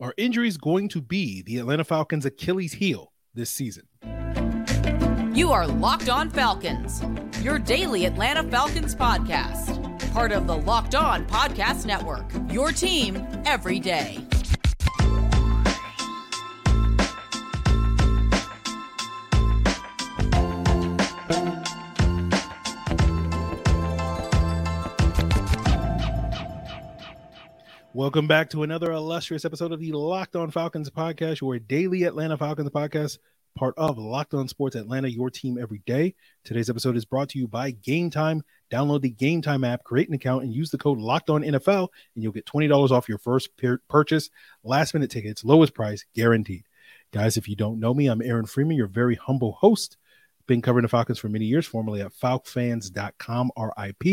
Are injuries going to be the Atlanta Falcons' Achilles heel this season? You are Locked On Falcons, your daily Atlanta Falcons podcast. Part of the Locked On Podcast Network, your team every day. Welcome back to another illustrious episode of the Locked On Falcons podcast, your daily Atlanta Falcons podcast, part of Locked On Sports Atlanta, your team every day. Today's episode is brought to you by Game Time. Download the Game Time app, create an account, and use the code Locked On NFL, and you'll get twenty dollars off your first purchase. Last minute tickets, lowest price guaranteed. Guys, if you don't know me, I'm Aaron Freeman, your very humble host been covering the Falcons for many years, formerly at falcfans.com, RIP.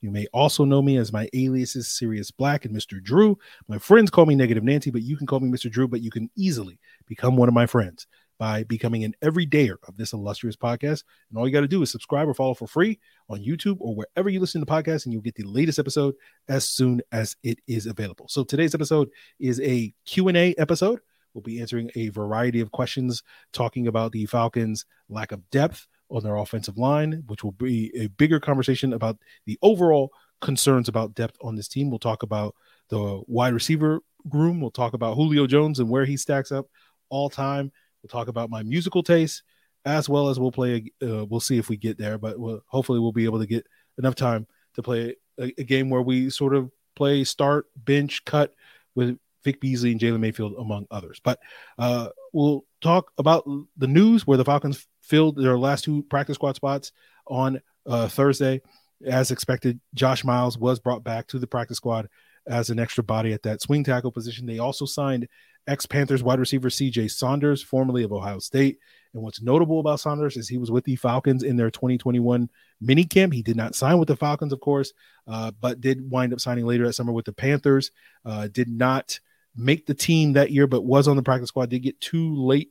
You may also know me as my aliases, Sirius Black and Mr. Drew. My friends call me Negative Nancy, but you can call me Mr. Drew, but you can easily become one of my friends by becoming an everydayer of this illustrious podcast. And all you got to do is subscribe or follow for free on YouTube or wherever you listen to podcasts, and you'll get the latest episode as soon as it is available. So today's episode is a Q&A episode. We'll be answering a variety of questions talking about the Falcons' lack of depth on their offensive line, which will be a bigger conversation about the overall concerns about depth on this team. We'll talk about the wide receiver room. We'll talk about Julio Jones and where he stacks up all time. We'll talk about my musical taste as well as we'll play. Uh, we'll see if we get there, but we'll, hopefully we'll be able to get enough time to play a, a game where we sort of play start, bench, cut with Vic Beasley and Jalen Mayfield, among others. But uh, we'll talk about the news where the Falcons filled their last two practice squad spots on uh, Thursday. As expected, Josh Miles was brought back to the practice squad as an extra body at that swing tackle position. They also signed ex Panthers wide receiver CJ Saunders, formerly of Ohio State. And what's notable about Saunders is he was with the Falcons in their 2021 mini camp. He did not sign with the Falcons, of course, uh, but did wind up signing later that summer with the Panthers. Uh, did not make the team that year, but was on the practice squad. Did get two late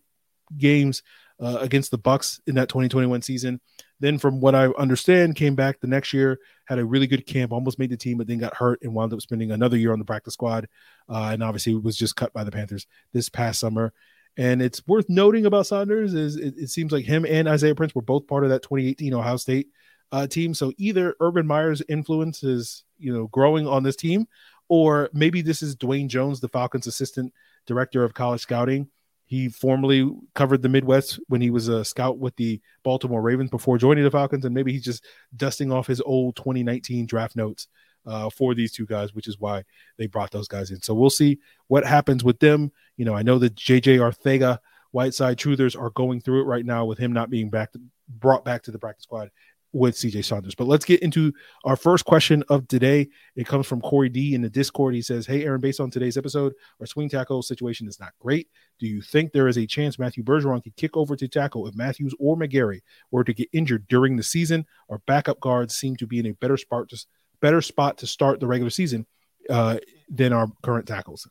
games uh, against the Bucks in that 2021 season. Then, from what I understand, came back the next year, had a really good camp, almost made the team, but then got hurt and wound up spending another year on the practice squad. Uh, and obviously, was just cut by the Panthers this past summer. And it's worth noting about Saunders is it, it seems like him and Isaiah Prince were both part of that 2018 Ohio State uh, team. So either Urban Meyer's influence is you know growing on this team, or maybe this is Dwayne Jones, the Falcons' assistant director of college scouting. He formerly covered the Midwest when he was a scout with the Baltimore Ravens before joining the Falcons, and maybe he's just dusting off his old 2019 draft notes uh, for these two guys, which is why they brought those guys in. So we'll see what happens with them. You know, I know that JJ Arcega, Whiteside Truthers are going through it right now with him not being back to, brought back to the practice squad with CJ Saunders. But let's get into our first question of today. It comes from Corey D in the Discord. He says, Hey, Aaron, based on today's episode, our swing tackle situation is not great. Do you think there is a chance Matthew Bergeron could kick over to tackle if Matthews or McGarry were to get injured during the season? Our backup guards seem to be in a better spot to, better spot to start the regular season uh, than our current tackles.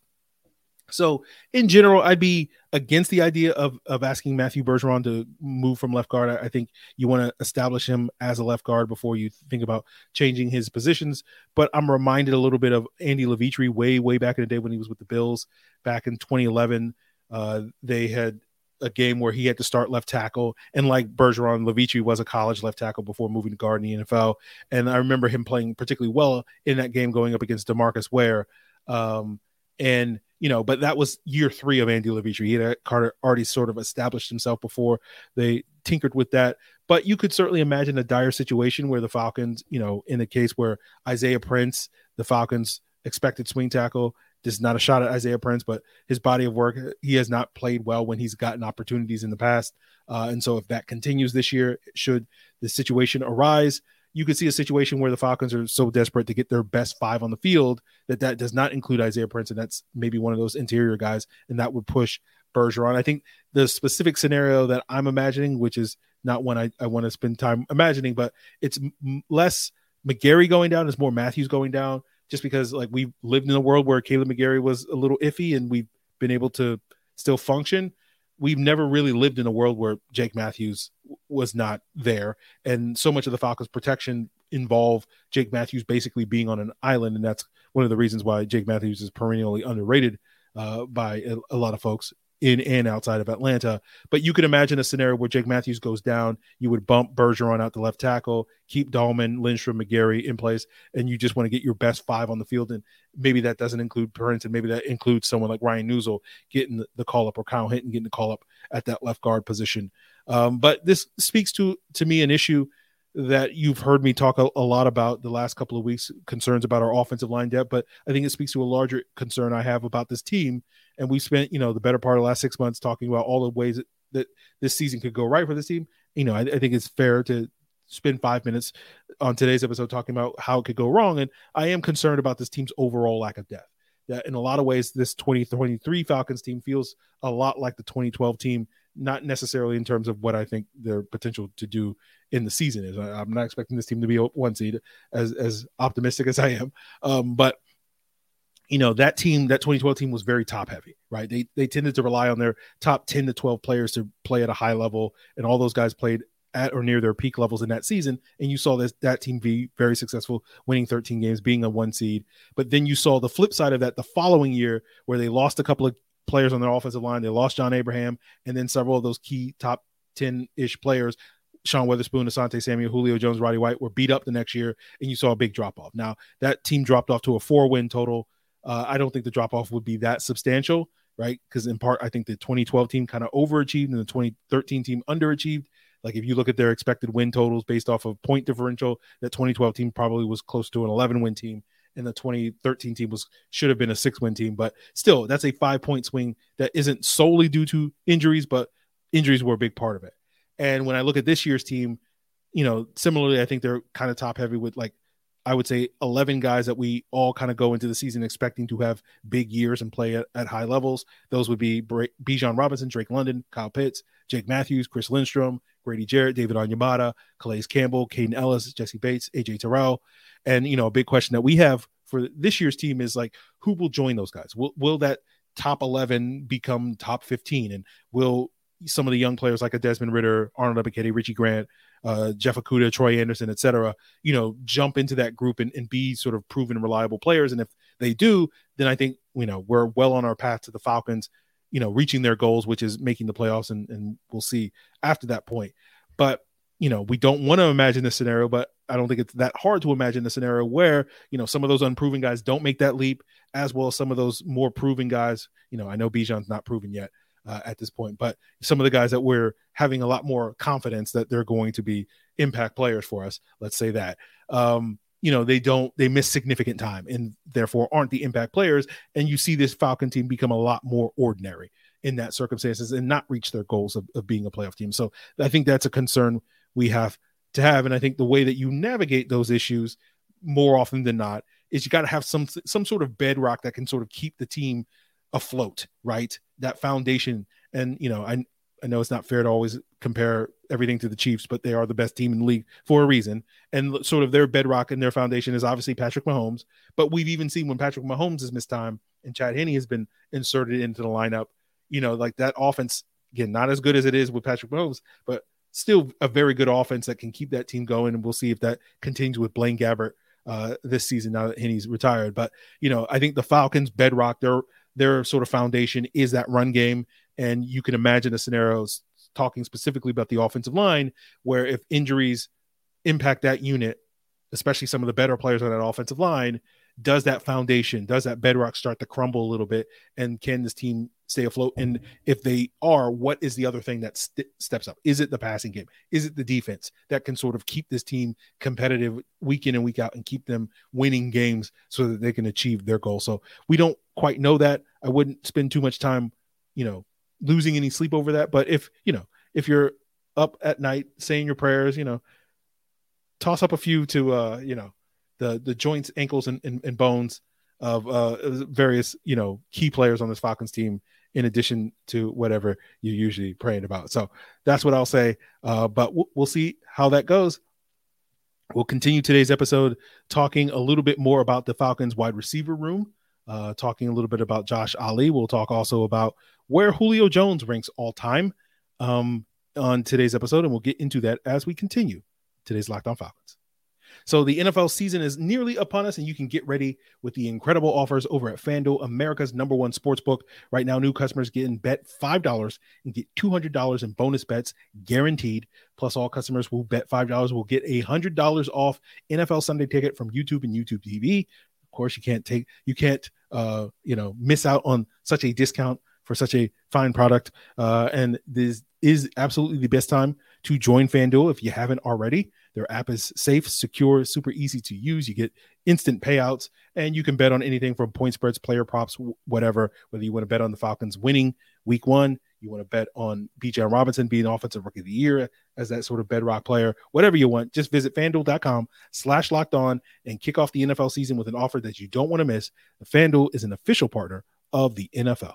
So in general, I'd be against the idea of of asking Matthew Bergeron to move from left guard. I, I think you want to establish him as a left guard before you think about changing his positions. But I'm reminded a little bit of Andy Levitre way way back in the day when he was with the Bills back in 2011. Uh, they had a game where he had to start left tackle, and like Bergeron, Levitre was a college left tackle before moving to guard in the NFL. And I remember him playing particularly well in that game going up against Demarcus Ware. Um, and you know, but that was year three of Andy Levitre. He had Carter already sort of established himself before they tinkered with that. But you could certainly imagine a dire situation where the Falcons, you know, in the case where Isaiah Prince, the Falcons expected swing tackle, this is not a shot at Isaiah Prince, but his body of work, he has not played well when he's gotten opportunities in the past. Uh, and so if that continues this year, should the situation arise, you could see a situation where the Falcons are so desperate to get their best five on the field that that does not include Isaiah Prince, and that's maybe one of those interior guys, and that would push Bergeron. I think the specific scenario that I'm imagining, which is not one I, I want to spend time imagining, but it's m- less McGarry going down, it's more Matthews going down, just because like we've lived in a world where Caleb McGarry was a little iffy and we've been able to still function we've never really lived in a world where Jake Matthews was not there, and so much of the Falcons' protection involve Jake Matthews basically being on an island, and that's one of the reasons why Jake Matthews is perennially underrated uh, by a, a lot of folks in and outside of Atlanta. But you could imagine a scenario where Jake Matthews goes down, you would bump Bergeron out the left tackle, keep Dalman, Lindstrom, McGarry in place, and you just want to get your best five on the field. And maybe that doesn't include Prince, and maybe that includes someone like Ryan Neuzil getting the, the call up or Kyle Hinton getting the call up at that left guard position. Um, but this speaks to to me an issue that you've heard me talk a, a, lot about the last couple of weeks concerns about our offensive line depth but i think it speaks to a larger concern i have about this team. And we spent you know the better part of the last six months talking about all the ways that, that this season could go right for this team. You know I, I, think it's fair to spend five minutes on today's episode talking about how it could go wrong. And i am concerned about this team's overall lack of depth. That in a lot of ways this 2023 falcons team feels a lot like the 2012 team not necessarily in terms of what I think their potential to do in the season is. I, am not expecting this team to be a one seed, as as optimistic as I am. Um, but you know that team, that 2012 team was very top heavy, right? They they tended to rely on their top 10 to 12 players to play at a high level, and all those guys played at or near their peak levels in that season. And you saw this that team be very successful, winning 13 games, being a one seed. But then you saw the flip side of that the following year, where they lost a couple of players on their offensive line. They lost John Abraham, and then several of those key top 10 ish players, Sean Weatherspoon, Asante Samuel, Julio Jones, Roddy White, were beat up the next year, and you saw a big drop off. Now, that team dropped off to a four win total. Uh, I don't think the drop off would be that substantial, right? Because in part, I think the 2012 team kind of overachieved and the 2013 team underachieved. Like if you look at their expected win totals based off of point differential, that 2012 team probably was close to an 11 win team and the 2013 team was should have been a six win team, but still, that's a five point swing that isn't solely due to injuries, but injuries were a big part of it. And when I look at this year's team, you know, similarly, I think they're kind of top heavy with like I would say 11 guys that we all kind of go into the season expecting to have big years and play at, at high levels. Those would be Bijan Robinson, Drake London, Kyle Pitts, Jake Matthews, Chris Lindstrom, Grady Jarrett, David Onyemata, Calais Campbell, Kaden Elliss, Jessie Bates, AJ Terrell. And, you know, a big question that we have for this year's team is like, who will join those guys? Will, will that top 11 become top 15? And will some of the young players like a Desmond Ridder, Arnold Ebiketie, Richie Grant, uh, Jeff Okudah, Troy Anderson, et cetera, you know, jump into that group and, and be sort of proven reliable players. And if they do, then I think, you know, we're well on our path to the Falcons, you know, reaching their goals, which is making the playoffs. And, and we'll see after that point. But you know, we don't want to imagine this scenario, but I don't think it's that hard to imagine the scenario where, you know, some of those unproven guys don't make that leap, as well as some of those more proven guys. You know, I know Bijan's not proven yet uh, at this point, but some of the guys that we're having a lot more confidence that they're going to be impact players for us, let's say that, um, you know, they don't, they miss significant time and therefore aren't the impact players. And you see this Falcon team become a lot more ordinary in that circumstances and not reach their goals of, of being a playoff team. So I think that's a concern we have to have. And I think the way that you navigate those issues more often than not is you got to have some some sort of bedrock that can sort of keep the team afloat, right? That foundation. And you know, I I know it's not fair to always compare everything to the Chiefs, but they are the best team in the league for a reason. And sort of their bedrock and their foundation is obviously Patrick Mahomes. But we've even seen when Patrick Mahomes has missed time and Chad Henne has been inserted into the lineup, you know, like that offense, again, not as good as it is with Patrick Mahomes, but still a very good offense that can keep that team going. And we'll see if that continues with Blaine Gabbert uh, this season now that Henne's retired. But you know, I think the Falcons' bedrock, their their sort of foundation is that run game, and you can imagine the scenarios talking specifically about the offensive line where if injuries impact that unit, especially some of the better players on that offensive line, does that foundation, does that bedrock start to crumble a little bit? And can this team stay afloat? And if they are, what is the other thing that st- steps up? Is it the passing game? Is it the defense that can sort of keep this team competitive week in and week out and keep them winning games so that they can achieve their goal? So we don't quite know that. I wouldn't spend too much time, you know, losing any sleep over that. But if, you know, if you're up at night saying your prayers, you know, toss up a few to, uh, you know, the the joints, ankles, and, and, and bones of uh, various you know key players on this Falcons team, in addition to whatever you're usually praying about. So that's what I'll say. Uh, but we'll, we'll see how that goes. We'll continue today's episode talking a little bit more about the Falcons wide receiver room, uh, talking a little bit about Josh Ali. We'll talk also about where Julio Jones ranks all time um, on today's episode, and we'll get into that as we continue today's Locked On Falcons. So the NFL season is nearly upon us, and you can get ready with the incredible offers over at FanDuel, America's number one sports book. Right now, new customers getting bet $5 and get $200 in bonus bets guaranteed. Plus, all customers who bet $5 will get $100 off NFL Sunday ticket from YouTube and YouTube TV. Of course, you can't take, you can't, uh, you know, miss out on such a discount for such a fine product. Uh, and this is absolutely the best time to join FanDuel if you haven't already. Their app is safe, secure, super easy to use. You get instant payouts, and you can bet on anything from point spreads, player props, whatever. Whether you want to bet on the Falcons winning week one, you want to bet on Bijan Robinson being offensive rookie of the year as that sort of bedrock player, whatever you want, just visit fanduel.com slash locked on and kick off the NFL season with an offer that you don't want to miss. FanDuel is an official partner of the NFL.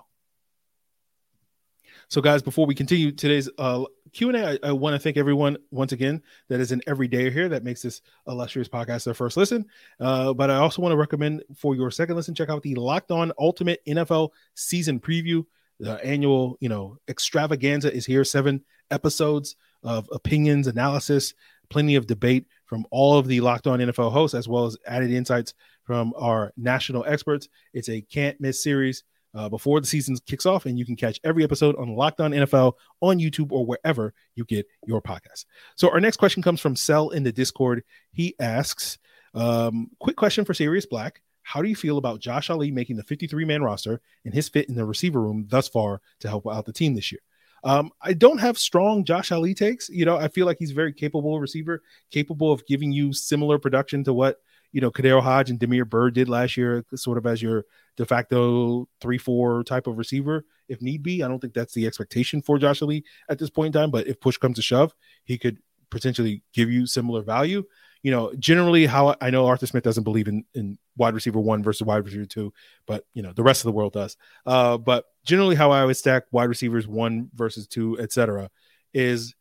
So, guys, before we continue today's uh, Q and A, I, I want to thank everyone once again that is an everyday here that makes this illustrious podcast their first listen. Uh, but I also want to recommend for your second listen, check out the Locked On Ultimate NFL Season Preview. The annual, you know, extravaganza is here. Seven episodes of opinions, analysis, plenty of debate from all of the Locked On NFL hosts, as well as added insights from our national experts. It's a can't miss series uh, before the season kicks off, and you can catch every episode on Locked On NFL on YouTube or wherever you get your podcast. So our next question comes from Cell in the Discord. He asks, um, "Quick question for Sirius Black: How do you feel about Josh Ali making the 53 man roster and his fit in the receiver room thus far to help out the team this year?" Um, I don't have strong Josh Ali takes. You know, I feel like he's very capable receiver, capable of giving you similar production to what you know, KhaDarel Hodge and Damiere Byrd did last year, sort of as your de facto three four type of receiver if need be. I don't think that's the expectation for Josh Ali at this point in time, but if push comes to shove, he could potentially give you similar value. You know, generally, how I know Arthur Smith doesn't believe in in wide receiver one versus wide receiver two, but you know the rest of the world does. Uh, but generally, how I would stack wide receivers one versus two, etc., is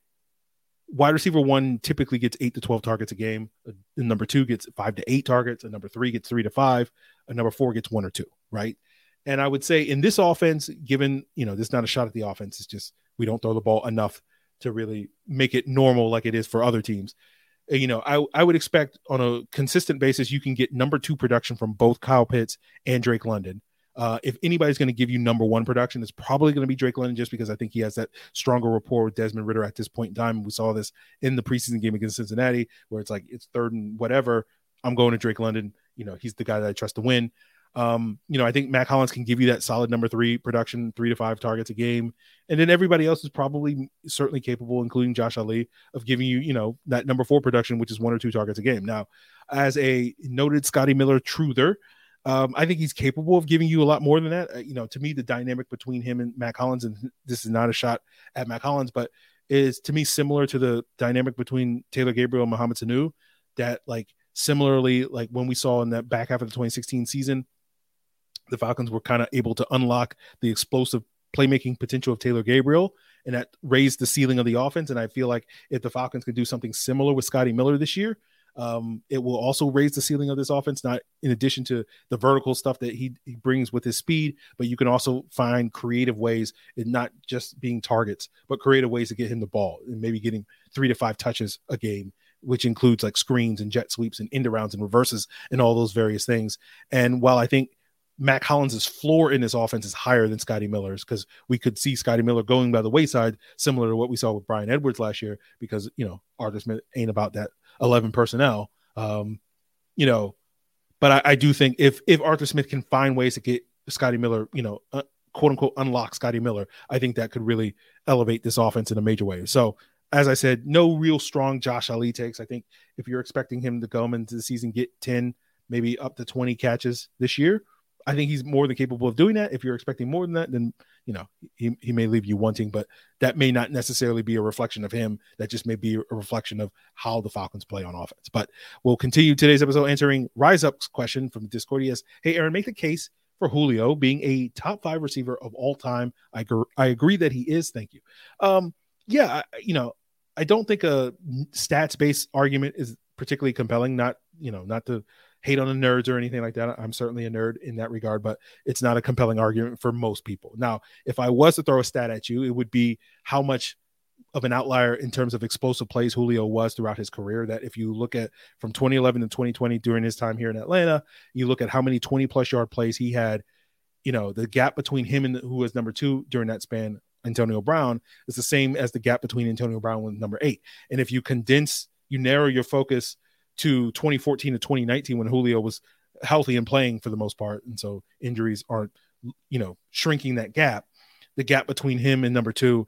wide receiver one typically gets eight to 12 targets a game. Number two gets five to eight targets. A number three gets three to five. A number four gets one or two, right? And I would say in this offense, given, you know, this is not a shot at the offense, it's just we don't throw the ball enough to really make it normal like it is for other teams. You know, I, I would expect on a consistent basis, you can get number two production from both Kyle Pitts and Drake London. Uh, if anybody's going to give you number one production, it's probably going to be Drake London just because I think he has that stronger rapport with Desmond Ridder at this point in time. We saw this in the preseason game against Cincinnati, where it's like it's third and whatever. I'm going to Drake London. You know, he's the guy that I trust to win. Um, you know, I think Mack Hollins can give you that solid number three production, three to five targets a game. And then everybody else is probably certainly capable, including Josh Ali, of giving you, you know, that number four production, which is one or two targets a game. Now, as a noted Scotty Miller truther, um, I think he's capable of giving you a lot more than that. Uh, you know, to me, the dynamic between him and Mack Hollins, and this is not a shot at Mack Hollins, but is to me similar to the dynamic between Taylor Gabriel and Mohamed Sanu. That like similarly, like when we saw in that back half of the 2016 season, the Falcons were kind of able to unlock the explosive playmaking potential of Taylor Gabriel, and that raised the ceiling of the offense. And I feel like if the Falcons could do something similar with Scotty Miller this year, um, it will also raise the ceiling of this offense, not in addition to the vertical stuff that he, he brings with his speed, but you can also find creative ways in not just being targets, but creative ways to get him the ball and maybe getting three to five touches a game, which includes like screens and jet sweeps and end rounds and reverses and all those various things. And while I think Mack Hollins' floor in this offense is higher than Scotty Miller's because we could see Scotty Miller going by the wayside, similar to what we saw with Bryan Edwards last year, because you know Arthur Smith ain't about that 11 personnel. Um, you know, but I, I, do think if if Arthur Smith can find ways to get Scotty Miller, you know, uh, quote unquote unlock Scotty Miller, I think that could really elevate this offense in a major way. So as I said, no real strong Josh Ali takes. I think if you're expecting him to come into the season, get 10, maybe up to 20 catches this year, I think he's more than capable of doing that. If you're expecting more than that, then you know he, he may leave you wanting, but that may not necessarily be a reflection of him. That just may be a reflection of how the Falcons play on offense. But we'll continue today's episode answering Rise Up's question from Discord. He Hey Aaron, make the case for Julio being a top five receiver of all time. I gr- I agree that he is. Thank you. Um, yeah, you know, I don't think a stats based argument is particularly compelling. Not you know, not to hate on the nerds or anything like that. I'm certainly a nerd in that regard, but it's not a compelling argument for most people. Now, if I was to throw a stat at you, it would be how much of an outlier in terms of explosive plays Julio was throughout his career. That if you look at from 2011 to 2020 during his time here in Atlanta, you look at how many 20 plus yard plays he had. You know, the gap between him and who was number two during that span, Antonio Brown, is the same as the gap between Antonio Brown and number eight. And if you condense, you narrow your focus to 2014 to 2019 when Julio was healthy and playing for the most part, and so injuries aren't, you know, shrinking that gap. The gap between him and number two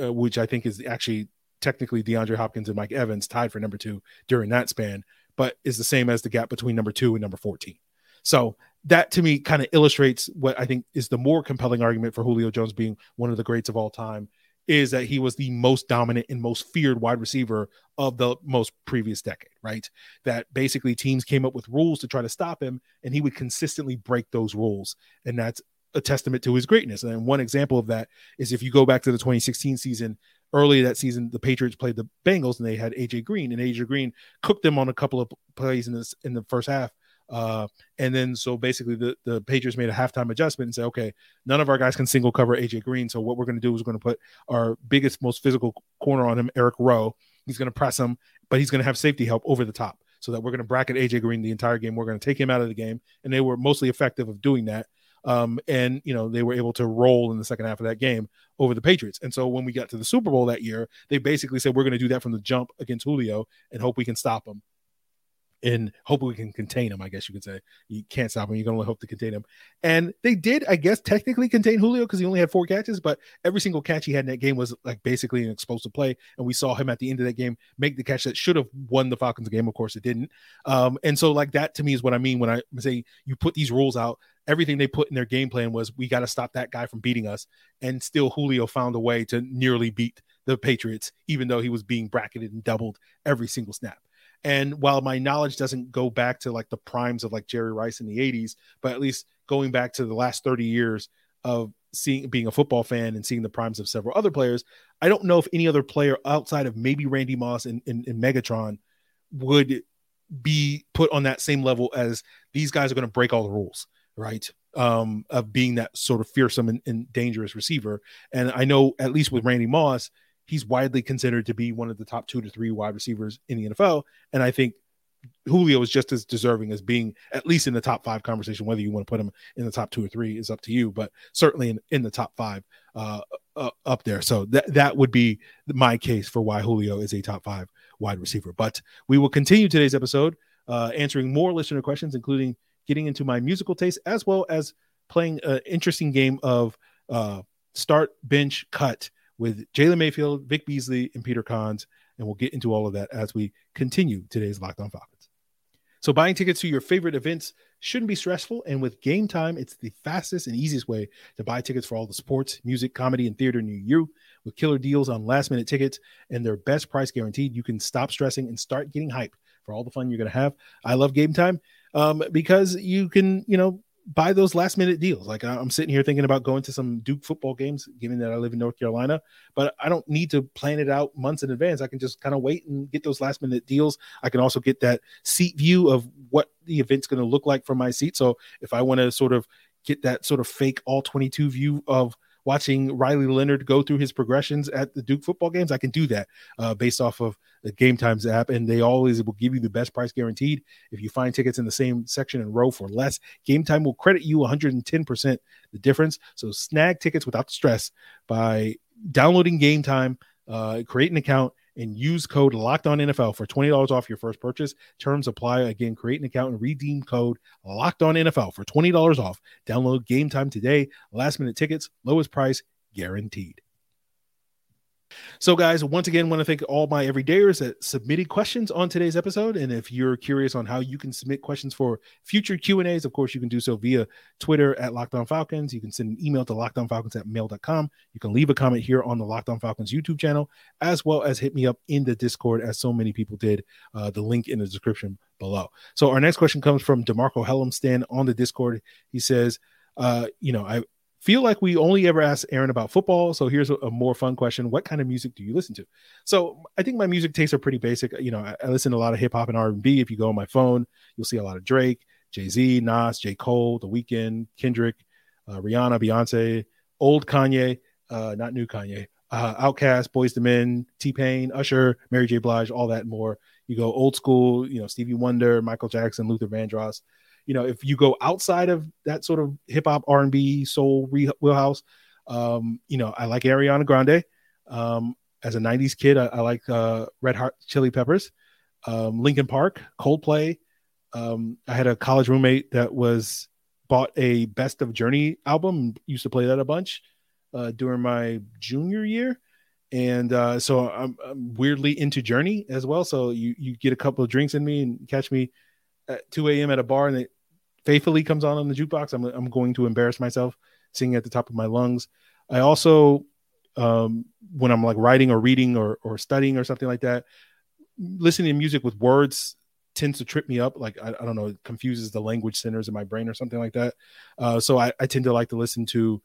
uh, which I think is actually technically DeAndre Hopkins and Mike Evans tied for number two during that span, but is the same as the gap between number two and number 14. So that to me kind of illustrates what I think is the more compelling argument for Julio Jones being one of the greats of all time is that he was the most dominant and most feared wide receiver of the most previous decade, right? That basically teams came up with rules to try to stop him and he would consistently break those rules. And that's a testament to his greatness. And one example of that is if you go back to the 2016 season, early that season, the Patriots played the Bengals and they had AJ Green, and AJ Green cooked them on a couple of plays in this in the first half. Uh, and then so basically the, the Patriots made a halftime adjustment and said, okay, none of our guys can single cover AJ Green. So what we're going to do is we're going to put our biggest, most physical corner on him, Eric Rowe. He's going to press him, but he's going to have safety help over the top so that we're going to bracket AJ Green the entire game. We're going to take him out of the game. And they were mostly effective of doing that. Um, and you know they were able to roll in the second half of that game over the Patriots. And so when we got to the Super Bowl that year, they basically said we're going to do that from the jump against Julio and hope we can stop him and hope we can contain him. I guess you could say you can't stop him. You can only hope to contain him. And they did, I guess, technically contain Julio because he only had four catches, but every single catch he had in that game was like basically an explosive play. And we saw him at the end of that game make the catch that should have won the Falcons game. Of course, it didn't. Um, and so like that to me is what I mean when I say you put these rules out. Everything they put in their game plan was we got to stop that guy from beating us. And still, Julio found a way to nearly beat the Patriots, even though he was being bracketed and doubled every single snap. And while my knowledge doesn't go back to like the primes of like Jerry Rice in the 80s, but at least going back to the last 30 years of seeing being a football fan and seeing the primes of several other players, I don't know if any other player outside of maybe Randy Moss and, and, and Megatron would be put on that same level as these guys are going to break all the rules, right? Um, of being that sort of fearsome and, and dangerous receiver. And I know at least with Randy Moss, he's widely considered to be one of the top two to three wide receivers in the NFL. And I think Julio is just as deserving as being at least in the top five conversation. Whether you want to put him in the top two or three is up to you, but certainly in, in the top five uh, uh, up there. So that that would be my case for why Julio is a top five wide receiver. But we will continue today's episode uh, answering more listener questions, including getting into my musical taste as well as playing an interesting game of uh, start, bench, cut with Jalen Mayfield, Vic Beasley, and Peter Kahns. And we'll get into all of that as we continue today's Locked On Falcons. So, buying tickets to your favorite events shouldn't be stressful. And with Game Time, it's the fastest and easiest way to buy tickets for all the sports, music, comedy, and theater near you. With killer deals on last minute tickets and their best price guaranteed, you can stop stressing and start getting hyped for all the fun you're going to have. I love Game Time um, because you can, you know, buy those last minute deals. Like I'm sitting here thinking about going to some Duke football games, given that I live in North Carolina, but I don't need to plan it out months in advance. I can just kind of wait and get those last minute deals. I can also get that seat view of what the event's going to look like from my seat. So if I want to sort of get that sort of fake all 22 view of watching Riley Leonard go through his progressions at the Duke football games, I can do that uh, based off of the Game Times app, and they always will give you the best price guaranteed. If you find tickets in the same section and row for less, Game Time will credit you 110% the difference. So snag tickets without the stress by downloading Game Time, uh, create an account, and use code locked on NFL for $20 off your first purchase. Terms apply. Again, create an account and redeem code locked on NFL for $20 off. Download game time today. Last minute tickets, lowest price guaranteed. So, guys, once again, want to thank all my everydayers that submitted questions on today's episode. And if you're curious on how you can submit questions for future Q and A's, of course, you can do so via Twitter at Locked On Falcons. You can send an email to lockedonfalcons at mail.com. You can leave a comment here on the Locked On Falcons YouTube channel, as well as hit me up in the Discord, as so many people did. Uh, the link in the description below. So, our next question comes from Demarco Helmstan on the Discord. He says, uh, you know, I feel like we only ever ask Aaron about football. So here's a, a, more fun question: What kind of music do you listen to? So I think my music tastes are pretty basic. You know, I, I listen to a lot of hip hop and R and B. If you go on my phone, you'll see a lot of Drake, Jay Z, Nas, J Cole, The Weeknd, Kendrick, uh, Rihanna, Beyonce, old Kanye, uh, not new Kanye, uh, Outkast, Boyz II Men, T Pain, Usher, Mary J. Blige, all that more. You go old school, you know, Stevie Wonder, Michael Jackson, Luther Vandross. You know, if you go outside of that sort of hip hop, R and B, soul wheelhouse, um, you know, I like Ariana Grande. Um, as a '90s kid, I, I like uh, Red Hot Chili Peppers, um, Linkin Park, Coldplay. Um, I had a college roommate that was bought a Best of Journey album. Used to play that a bunch uh, during my junior year, and uh, so I'm, I'm, weirdly into Journey as well. So you you get a couple of drinks in me and catch me at 2 a.m. at a bar, and it faithfully comes on on the jukebox. I'm I'm going to embarrass myself singing at the top of my lungs. I also um, when I'm like writing or reading or or studying or something like that, listening to music with words tends to trip me up. Like I, I don't know, it confuses the language centers in my brain or something like that. Uh, so I, I tend to like to listen to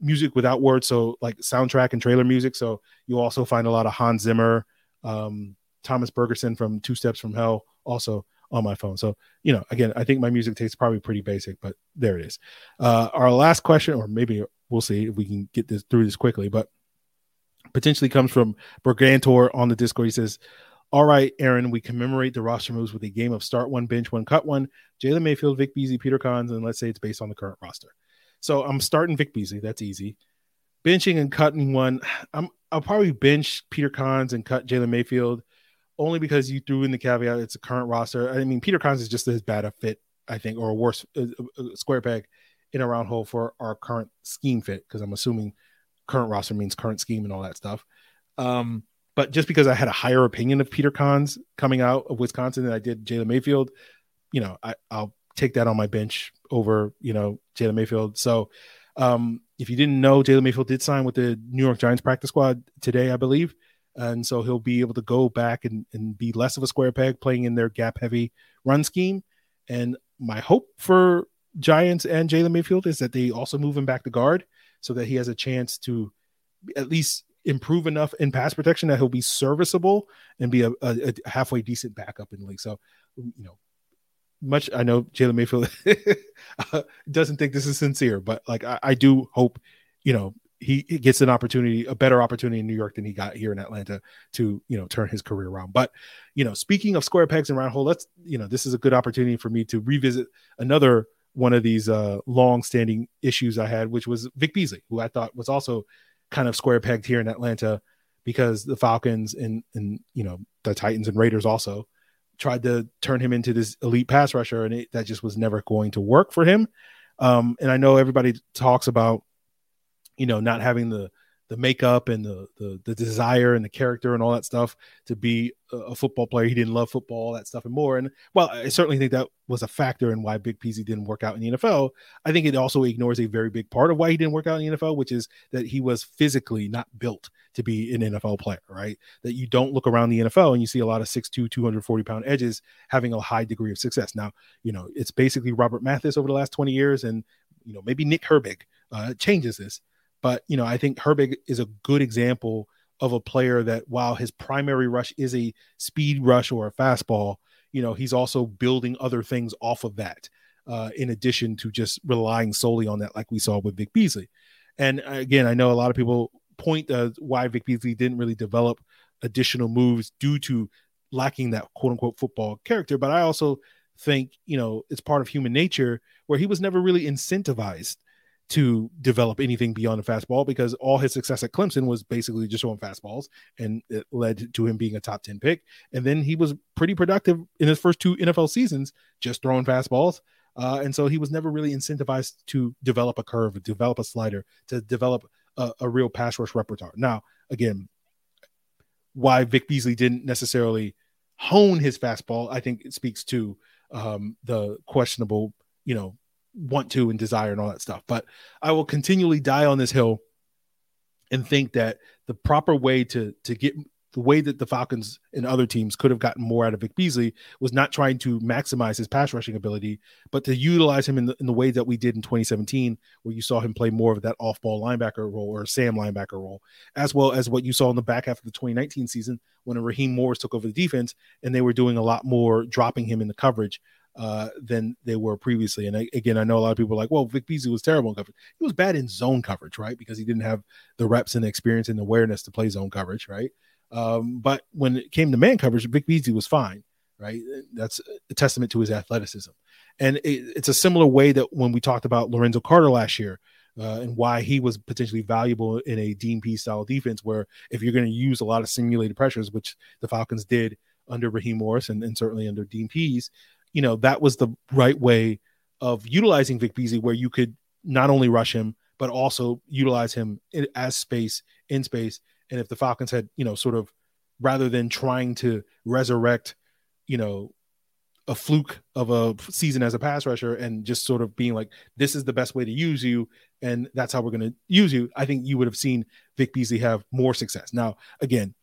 music without words, so like soundtrack and trailer music. So you'll also find a lot of Hans Zimmer, um, Thomas Bergersen from Two Steps from Hell, also on my phone. So you know, again, I think my music taste is probably pretty basic, but there it is. Uh, our last question, or maybe we'll see if we can get this through this quickly, but potentially comes from Bergantor on the Discord. He says, all right, Aaron, we commemorate the roster moves with a game of start one, bench one, cut one. Jalen Mayfield, Vic Beasley, Peter Kahns, and let's say it's based on the current roster. So I'm starting Vic Beasley. That's easy. Benching and cutting one. I'm I'll probably bench Peter Kahns and cut Jalen Mayfield, only because you threw in the caveat it's a current roster. I mean, Peter Kahns is just as bad a fit, I think, or a worse square peg in a round hole for our current scheme fit. Because I'm assuming current roster means current scheme and all that stuff. Um, but just because I had a higher opinion of Peter Kahns coming out of Wisconsin than I did Jalen Mayfield, you know, I, I'll take that on my bench over, you know, Jalen Mayfield. So um, if you didn't know, Jalen Mayfield did sign with the New York Giants practice squad today, I believe. And so he'll be able to go back and, and be less of a square peg playing in their gap heavy run scheme. And my hope for Giants and Jalen Mayfield is that they also move him back to guard so that he has a chance to at least improve enough in pass protection that he'll be serviceable and be a, a, a halfway decent backup in the league. So, you know, much I know Jalen Mayfield doesn't think this is sincere, but like I, I do hope, you know, he, gets an opportunity, a better opportunity in New York than he got here in Atlanta to, you know, turn his career around. But, you know, speaking of square pegs and round hole, let's, you know, this is a good opportunity for me to revisit another one of these uh long-standing issues I had, which was Vic Beasley, who I thought was also kind of square pegged here in Atlanta because the Falcons and and you know the Titans and Raiders also tried to turn him into this elite pass rusher, and it, that just was never going to work for him. Um, and I know everybody talks about, you know, not having the the makeup and the, the the desire and the character and all that stuff to be a football player. He didn't love football, all that stuff and more. And well, I certainly think that was a factor in why Big Peasy didn't work out in the NFL. I think it also ignores a very big part of why he didn't work out in the NFL, which is that he was physically not built to be an NFL player, right? That you don't look around the NFL and you see a lot of 6'2, 240 pound edges having a high degree of success. Now, you know, it's basically Robert Mathis over the last 20 years, and, you know, maybe Nick Herbig uh, changes this. But, you know, I think Herbig is a good example of a player that while his primary rush is a speed rush or a fastball, you know, he's also building other things off of that. Uh, in addition to just relying solely on that, like we saw with Vic Beasley. And again, I know a lot of people point uh, why Vic Beasley didn't really develop additional moves due to lacking that quote unquote football character. But I also think, you know, it's part of human nature where he was never really incentivized to develop anything beyond a fastball because all his success at Clemson was basically just throwing fastballs and it led to him being a top 10 pick. And then he was pretty productive in his first two NFL seasons just throwing fastballs. Uh, and so he was never really incentivized to develop a curve, develop a slider, to develop a, a real pass rush repertoire. Now, again, why Vic Beasley didn't necessarily hone his fastball, I think it speaks to um, the questionable, you know, want to and desire and all that stuff. But I will continually die on this hill and think that the proper way to to get the way that the Falcons and other teams could have gotten more out of Vic Beasley was not trying to maximize his pass rushing ability, but to utilize him in the, in the way that we did in 2017, where you saw him play more of that off ball linebacker role or Sam linebacker role, as well as what you saw in the back half of the 2019 season when Raheem Morris took over the defense and they were doing a lot more dropping him in the coverage uh, than they were previously. And I, again, I know a lot of people are like, well, Vic Beasley was terrible in coverage. He was bad in zone coverage, right? Because he didn't have the reps and the experience and awareness to play zone coverage, right? Um, but when it came to man coverage, Vic Beasley was fine, right? That's a testament to his athleticism. And it, it's a similar way that when we talked about Lorenzo Carter last year, uh, and why he was potentially valuable in a Pees style defense, where if you're going to use a lot of simulated pressures, which the Falcons did under Raheem Morris and, and certainly under Pees, you know, that was the right way of utilizing Vic Beasley, where you could not only rush him, but also utilize him in, as space in space. And if the Falcons had, you know, sort of rather than trying to resurrect, you know, a fluke of a season as a pass rusher and just sort of being like, this is the best way to use you, and that's how we're going to use you. I think you would have seen Vic Beasley have more success. Now, again,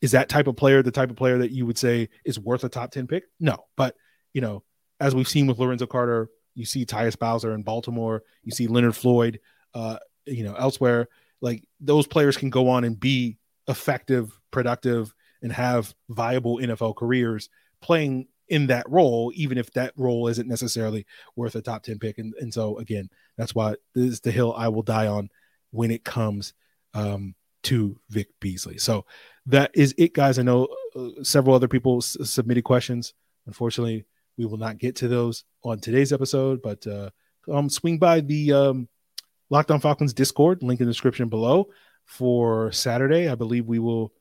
is that type of player the type of player that you would say is worth a top 10 pick? No, but you know, as we've seen with Lorenzo Carter, you see Tyus Bowser in Baltimore, you see Leonard Floyd, uh, you know, elsewhere. Like those players can go on and be effective, productive, and have viable NFL careers playing in that role, even if that role isn't necessarily worth a top 10 pick. And, and so, again, that's why this is the hill I will die on when it comes um, to Vic Beasley. So that is it, guys. I know uh, several other people s- submitted questions. Unfortunately, we will not get to those on today's episode, but uh, um, swing by the um, Locked On Falcons Discord, link in the description below for Saturday. I believe we will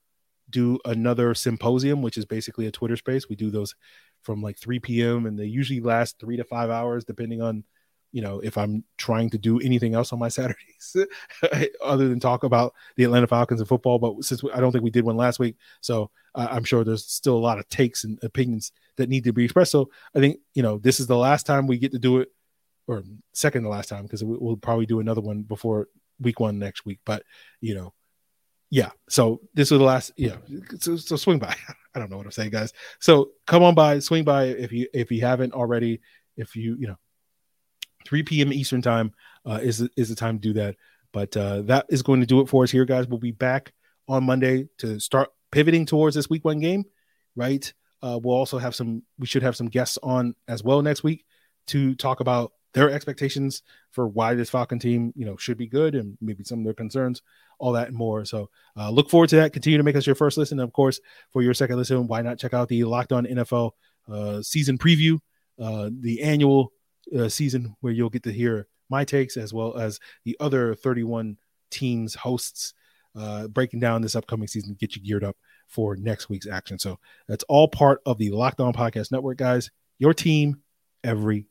do another symposium, which is basically a Twitter space. We do those from like 3 p.m. and they usually last three to five hours, depending on, you know, if I'm trying to do anything else on my Saturdays other than talk about the Atlanta Falcons and football. But since I don't think we did one last week, so uh, I'm sure there's still a lot of takes and opinions that need to be expressed. So I think, you know, this is the last time we get to do it, or second to last time, because we'll probably do another one before week one next week. But, you know, yeah. So this was the last. Yeah. So, so, swing by. I don't know what I'm saying, guys. So come on by, swing by if you if you haven't already. If you you know, 3 p.m. Eastern time uh, is is the time to do that. But uh, that is going to do it for us here, guys. We'll be back on Monday to start pivoting towards this week one game, right? Uh, we'll also have some. We should have some guests on as well next week to talk about their expectations for why this Falcon team, you know, should be good and maybe some of their concerns, all that and more. So uh, look forward to that. Continue to make us your first listen. And of course, for your second listen, why not check out the Locked On NFL uh, season preview, uh, the annual uh, season where you'll get to hear my takes as well as the other 31 teams hosts uh, breaking down this upcoming season, to get you geared up for next week's action. So that's all part of the Locked On Podcast Network, guys. Your team every